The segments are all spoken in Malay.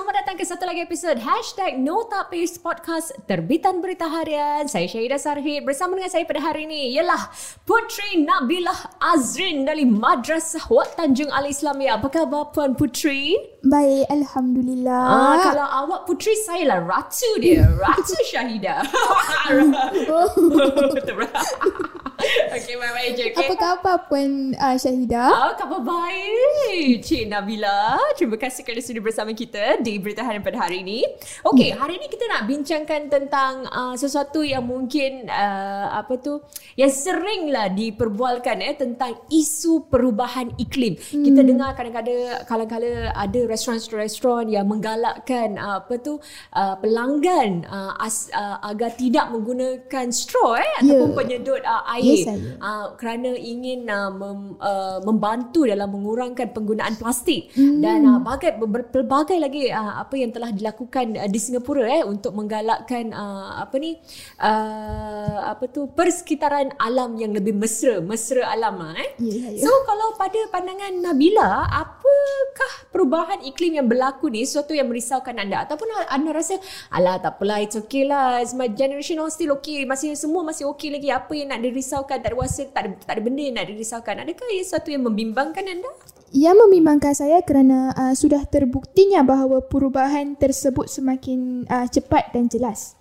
selamat datang ke satu lagi episod Hashtag No Tapis Podcast Terbitan Berita Harian. Saya Syahidah Sarhid. Bersama dengan saya pada hari ini Ialah Putri Nabilah Azrin Dari Madrasah Wat Tanjung Al-Islamiyah Apa khabar Puan Putri? Baik, Alhamdulillah. Ah, kalau awak Putri, saya lah Ratu dia. Ratu Syahidah Okay, baik-baik je okay? Apa khabar Puan uh, Syahidah? Ah, khabar baik. Cik Nabila, terima kasih kerana sudah bersama kita di Berita Harian pada hari ini. Okey, hari ini kita nak bincangkan tentang uh, sesuatu yang mungkin uh, apa tu yang seringlah diperbualkan eh tentang isu perubahan iklim. Hmm. Kita dengar kadang-kadang kadang-kadang ada restoran-restoran yang menggalakkan uh, apa tu uh, pelanggan uh, as, uh, agar tidak menggunakan straw eh ataupun Ya. penyedut uh, air Ya, saya. uh, kerana ingin uh, mem, uh, membantu dalam mengurangkan penggunaan plastik. Hmm. dan uh, bagai, ber- pelbagai lagi uh, apa yang telah dilakukan uh, di Singapura eh untuk menggalakkan uh, apa ni uh, apa tu persekitaran alam yang lebih mesra mesra alam lah eh. Ya, saya. So kalau pada pandangan Nabila, apakah perubahan iklim yang berlaku ni sesuatu yang merisaukan anda? Ataupun anda rasa alah tak apalah it's okay lah. It's my generation all still okay. Masih semua masih okay lagi. Apa yang nak dirisaukan tak ada rasa tak ada, tak ada benda yang nak dirisaukan adakah ia sesuatu yang membimbangkan anda? Ia membimbangkan saya kerana uh, sudah terbuktinya bahawa perubahan tersebut semakin uh, cepat dan jelas.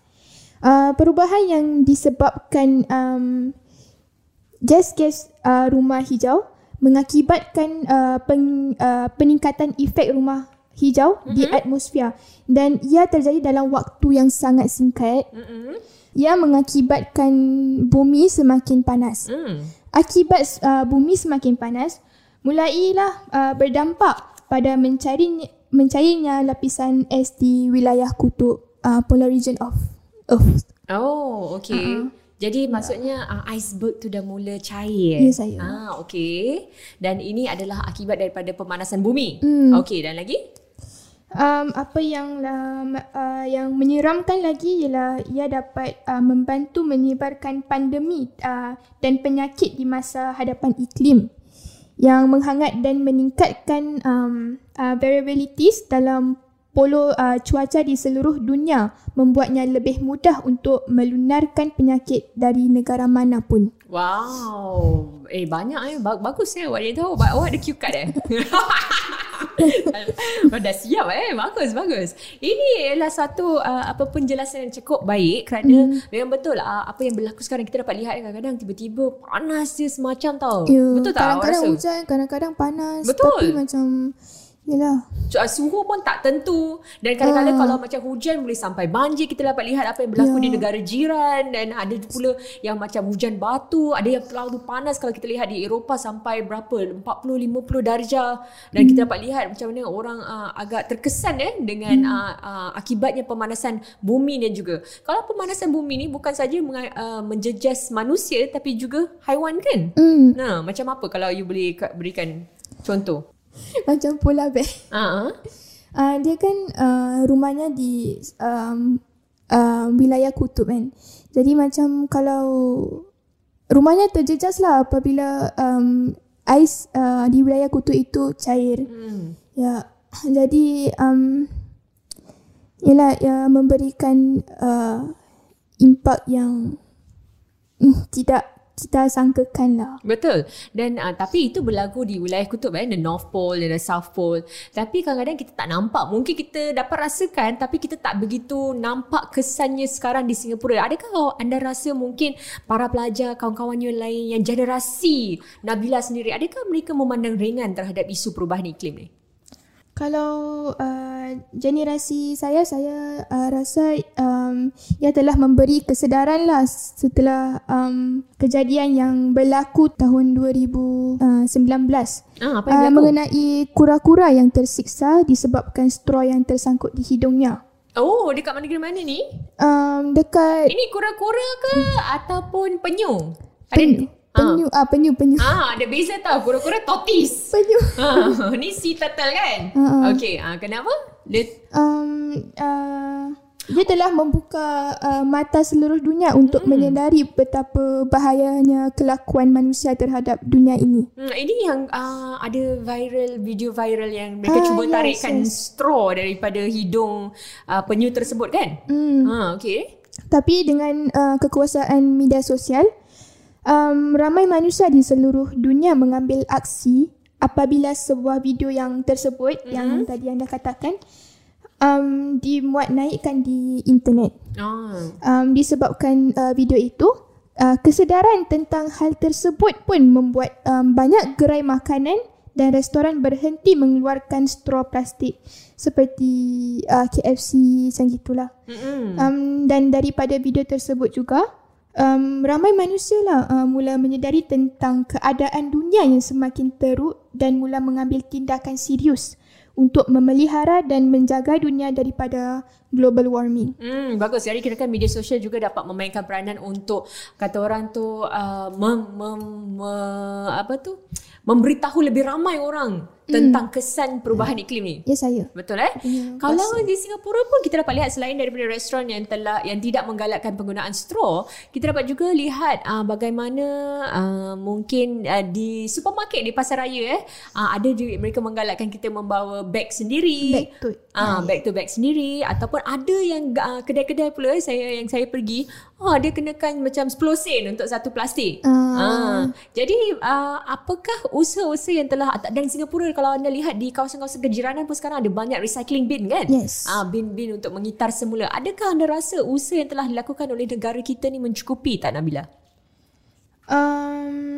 Uh, perubahan yang disebabkan um, gas-gas uh, rumah hijau mengakibatkan uh, pen, uh, peningkatan efek rumah hijau mm-hmm. di atmosfer dan ia terjadi dalam waktu yang sangat singkat. Mm-mm. Ia mengakibatkan bumi semakin panas. Mm. Akibat uh, bumi semakin panas, mulailah uh, berdampak pada mencari mencairnya lapisan es di wilayah kutub uh, polar region of Earth. Oh, okay. Uh-huh. Jadi maksudnya uh, iceberg tu dah mula cair. Ya, saya. Ah, okey. Dan ini adalah akibat daripada pemanasan bumi. Hmm. Okey, dan lagi? Um, apa yang um, uh, yang menyeramkan lagi ialah ia dapat uh, membantu menyebarkan pandemik uh, dan penyakit di masa hadapan iklim yang menghangat dan meningkatkan um, uh, variabilities dalam polo uh, cuaca di seluruh dunia membuatnya lebih mudah untuk melunarkan penyakit dari negara manapun. Wow. Eh banyak eh. Ba- bagus eh awak ni tahu. Awak ada cue card eh. oh, dah siap eh. Bagus, bagus. Ini ialah satu uh, apa penjelasan yang cukup baik kerana mm. memang betul uh, apa yang berlaku sekarang kita dapat lihat kadang-kadang tiba-tiba panas dia semacam tau. Ya, betul tak kadang-kadang hujan, kadang-kadang panas. Betul. Tapi macam, yelah. Uh, suhu pun tak tentu dan kadang-kadang Ah. kalau macam hujan boleh sampai banjir kita dapat lihat apa yang berlaku Ya. di negara jiran dan ada pula yang macam hujan batu ada yang terlalu panas kalau kita lihat di Eropah sampai berapa 40 50 darjah dan Hmm. kita dapat lihat macam mana orang uh, agak terkesan eh dengan Hmm. uh, uh, akibatnya pemanasan bumi dan juga kalau pemanasan bumi ni bukan saja menga- uh, menjejas manusia tapi juga haiwan kan Hmm, nah macam apa kalau you boleh ka- berikan contoh macam polar bear. ah uh Uh, dia kan uh, rumahnya di um, uh, wilayah kutub kan. Jadi macam kalau rumahnya terjejas lah apabila um, ais uh, di wilayah kutub itu cair. hmm. Ya, jadi um, ialah ya, memberikan uh, impak yang mm, tidak kita sangkakan lah. Betul. Dan uh, tapi itu berlaku di wilayah kutub eh, the North Pole dan the South Pole. Tapi kadang-kadang kita tak nampak. Mungkin kita dapat rasakan tapi kita tak begitu nampak kesannya sekarang di Singapura. Adakah anda rasa mungkin para pelajar, kawan-kawan yang lain yang generasi Nabila sendiri, adakah mereka memandang ringan terhadap isu perubahan iklim ni? Kalau uh, generasi saya, saya uh, rasa um, ia telah memberi kesedaran lah setelah um, kejadian yang berlaku tahun 2019 Ah, apa yang uh, mengenai kura-kura yang tersiksa disebabkan straw yang tersangkut di hidungnya. Oh, dekat mana negara mana ni? Um, dekat Ini kura-kura ke ataupun penyu? penyu, Ada penyu, ah penyu, penyu, Ah, ada beza tau. Kura-kura tortoise. penyu. ha, ni sea turtle kan? Ha, ha. Okey, ah kenapa? Dia Um, uh, Dia telah membuka uh, mata seluruh dunia untuk hmm. menyedari betapa bahayanya kelakuan manusia terhadap dunia ini. Hmm, ini yang uh, ada viral video viral yang mereka ah, cuba yes, tarikkan yes. straw daripada hidung uh, penyu tersebut kan? Hmm. Ha, okay. Tapi dengan uh, kekuasaan media sosial, um, ramai manusia di seluruh dunia mengambil aksi apabila sebuah video yang tersebut hmm. yang tadi anda katakan um, dimuat naikkan di internet. Oh. Um, disebabkan uh, video itu, uh, kesedaran tentang hal tersebut pun membuat um, banyak gerai makanan dan restoran berhenti mengeluarkan straw plastik seperti uh, KFC macam gitulah. Mm-hmm. Um, dan daripada video tersebut juga, um, ramai manusia lah uh, mula menyedari tentang keadaan dunia yang semakin teruk dan mula mengambil tindakan serius untuk memelihara dan menjaga dunia daripada global warming. Hmm, bagus. Jadi kira kan media sosial juga dapat memainkan peranan untuk kata orang tu uh, mem, mem, me, apa tu memberitahu lebih ramai orang hmm. tentang kesan perubahan hmm. iklim ni. Ya saya. Betul eh? Ya, Kalau pasti. di Singapura pun kita dapat lihat selain daripada restoran yang telah yang tidak menggalakkan penggunaan straw, kita dapat juga lihat uh, bagaimana uh, mungkin uh, di supermarket di pasar raya eh uh, ada juga mereka menggalakkan kita membawa beg sendiri. Bag tu. Ah, uh, bag to bag sendiri ataupun ada yang uh, kedai-kedai pula saya yang saya pergi Oh, dia kenakan macam 10 sen untuk satu plastik. Uh. Uh. Jadi, uh, apakah usaha-usaha yang telah dan Singapura kalau anda lihat di kawasan-kawasan kejiranan pun sekarang ada banyak recycling bin kan? Yes. Uh, bin-bin untuk mengitar semula. Adakah anda rasa usaha yang telah dilakukan oleh negara kita ni mencukupi tak Nabila? Um,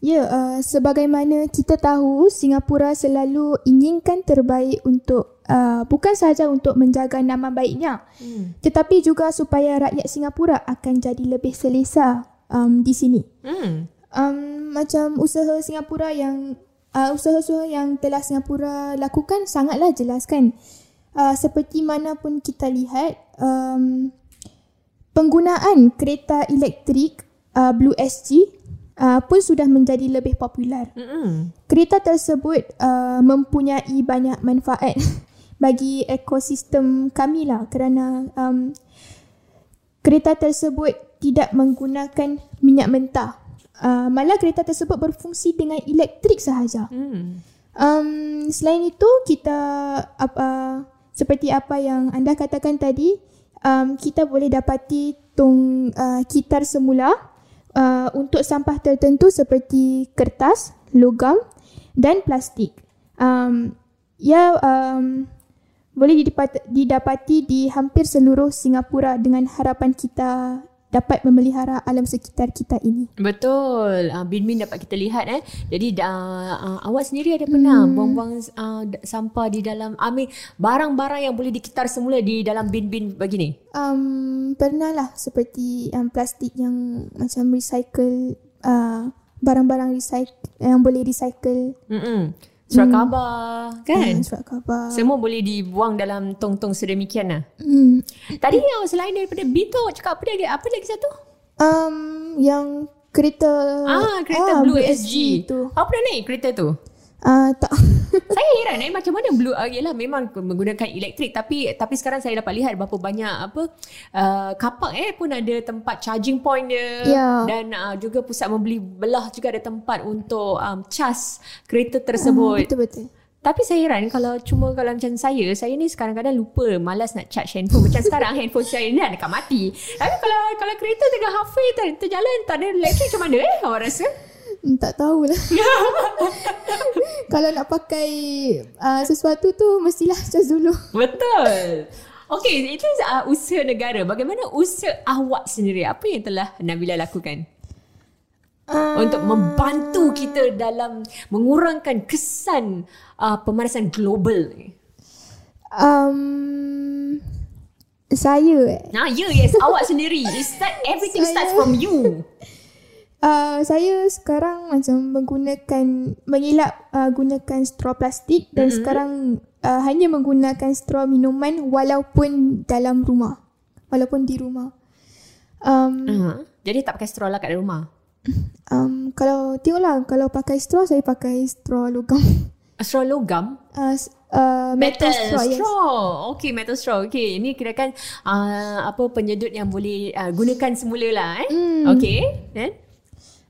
Ya, uh, sebagaimana kita tahu, Singapura selalu inginkan terbaik untuk uh, bukan sahaja untuk menjaga nama baiknya, hmm. tetapi juga supaya rakyat Singapura akan jadi lebih selesa um, di sini. Hmm. Um, macam usaha Singapura yang uh, usaha-usaha yang telah Singapura lakukan sangatlah jelas kan. Uh, seperti mana pun kita lihat, um, penggunaan kereta elektrik uh, Blue SG uh, pun sudah menjadi lebih popular. Mm-hmm. Kereta tersebut uh, mempunyai banyak manfaat bagi ekosistem kami lah kerana um, kereta tersebut tidak menggunakan minyak mentah. Uh, malah kereta tersebut berfungsi dengan elektrik sahaja. Mm. Um, selain itu kita uh, seperti apa yang anda katakan tadi, um, kita boleh dapati tong uh, kitar semula uh, untuk sampah tertentu seperti kertas, logam dan plastik. Um, ia um, boleh didapati di hampir seluruh Singapura dengan harapan kita dapat memelihara alam sekitar kita ini. Betul. Uh, bin-bin dapat kita lihat eh. Jadi uh, uh, awak sendiri ada pernah hmm. buang-buang uh, sampah di dalam ambil barang-barang yang boleh dikitar semula di dalam bin-bin begini? Um, pernah lah seperti um, plastik yang macam recycle uh, barang-barang recycle yang boleh recycle. Hmm surat hmm. khabar. Kan? Hmm, surat khabar. Semua boleh dibuang dalam tong-tong sedemikian lah. Hmm. tadi yang selain daripada awak cakap apa lagi? Apa lagi satu? Um, yang kereta ah kereta ah, Blue, Blue SG. SG tu. Apa pernah naik kereta tu Uh, tak. saya heran eh macam mana blue uh, yalah memang menggunakan elektrik tapi tapi sekarang saya dapat lihat berapa banyak apa uh, kapak eh pun ada tempat charging point dia yeah. dan uh, juga pusat membeli belah juga ada tempat untuk um, cas kereta tersebut. Uh, betul betul. Tapi saya heran kalau cuma kalau macam saya, saya ni sekarang kadang lupa malas nak charge handphone. Macam sekarang handphone saya ni dah dekat mati. Tapi kalau kalau kereta tengah halfway ter, terjalan tak ada elektrik macam mana eh awak rasa? Hmm, tak tahulah. Kalau nak pakai uh, sesuatu tu mestilah cas dulu. Betul. Okey, itu uh, usaha negara. Bagaimana usaha awak sendiri? Apa yang telah Nabila lakukan? Uh, untuk membantu kita dalam mengurangkan kesan uh, pemanasan global ni. Um, saya eh. Nah, ya, yes, awak sendiri. Start, everything saya... starts from you. Uh, saya sekarang macam menggunakan mengilap uh, gunakan straw plastik dan mm-hmm. sekarang uh, hanya menggunakan straw minuman walaupun dalam rumah walaupun di rumah. Um, uh-huh. Jadi tak pakai straw lah kat rumah. Um, kalau tengoklah kalau pakai straw saya pakai straw logam. Straw logam? Uh, uh, metal, straw. Yes. straw. Okay, metal straw. Okay, ini kira kan uh, apa penyedut yang boleh uh, gunakan semula lah. Eh? Hmm. Okay, then?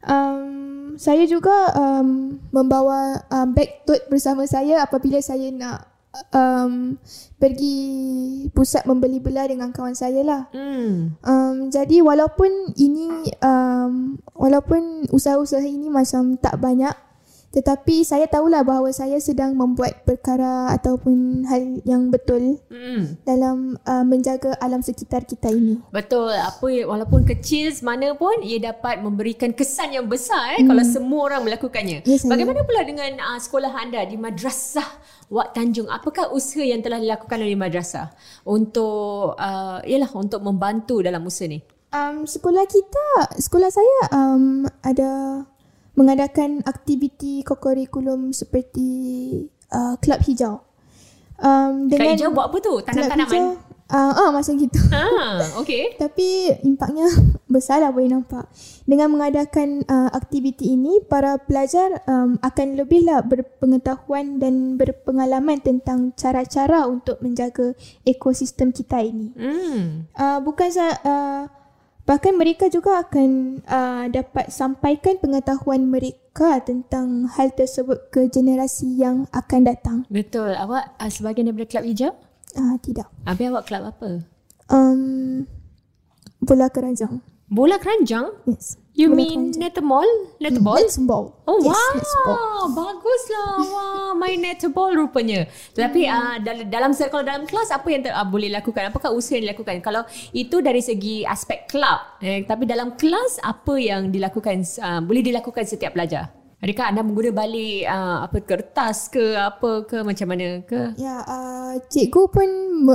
Um, saya juga um, membawa um, bag tote bersama saya apabila saya nak um, pergi pusat membeli belah dengan kawan saya lah. Hmm. Um, jadi walaupun ini um, walaupun usaha-usaha ini macam tak banyak tetapi saya tahulah bahawa saya sedang membuat perkara ataupun hal yang betul Hmm. dalam uh, menjaga alam sekitar kita ini. Betul. Apa walaupun kecil mana pun ia dapat memberikan kesan yang besar eh kalau semua orang melakukannya. Ya, saya- Bagaimana pula dengan uh, sekolah anda di Madrasah Wak Tanjung? Apakah usaha yang telah dilakukan oleh madrasah untuk uh, yalah untuk membantu dalam usaha ni? Um, sekolah kita, sekolah saya um, ada mengadakan aktiviti kokurikulum seperti uh, Kelab Hijau. Um, Kak Ijau buat apa tu? Tanam-tanaman? Uh, ah, macam gitu. Ah, okey. Tapi impaknya besar lah boleh nampak. Dengan mengadakan uh, aktiviti ini, para pelajar um, akan lebihlah berpengetahuan dan berpengalaman tentang cara-cara untuk menjaga ekosistem kita ini. Hmm. Uh, bukan sa- uh, bahkan mereka juga akan uh, dapat sampaikan pengetahuan mereka tentang hal tersebut ke generasi yang akan datang. Betul. Awak uh, sebahagian daripada klub hijau? Uh, tidak. Habis awak klub apa? Um, bola keranjang. Bola keranjang? Yes. You Bola mean netball? Netball? Netball. Oh yes, wow, netball. baguslah wah main netball rupanya. Tapi Hmm. uh, dalam dalam kalau dalam kelas apa yang ter, uh, boleh lakukan? Apakah usaha yang dilakukan? Kalau itu dari segi aspek kelab, eh, tapi dalam kelas apa yang dilakukan uh, boleh dilakukan setiap pelajar? Adakah anda mengguna balik uh, apa kertas ke apa ke macam mana ke? Ya, uh, cikgu pun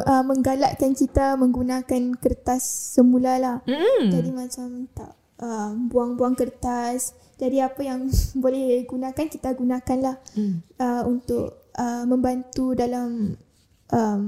uh, menggalakkan kita menggunakan kertas semula lah. Hmm. Jadi macam tak uh, buang-buang kertas. Jadi apa yang boleh gunakan kita gunakan lah Hmm. uh, untuk uh, membantu dalam um,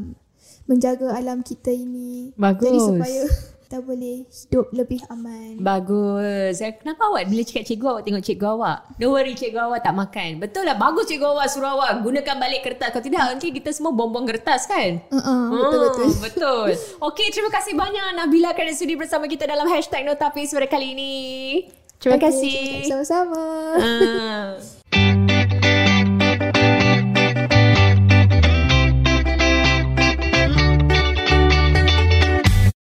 menjaga alam kita ini. Bagus. Jadi supaya kita boleh hidup lebih aman. Bagus. Eh, Kenapa awak bila cakap cikgu awak tengok cikgu awak? Don't worry cikgu awak tak makan. Betul lah bagus cikgu awak suruh awak gunakan balik kertas. Kalau tidak nanti kita semua buang-buang kertas kan? Uh-uh, betul-betul. Hmm, betul. Okey, terima kasih banyak Nabila kerana sudi bersama kita dalam hashtag Notapis pada kali ini. Terima Okey, kasih. Sama-sama. Ah.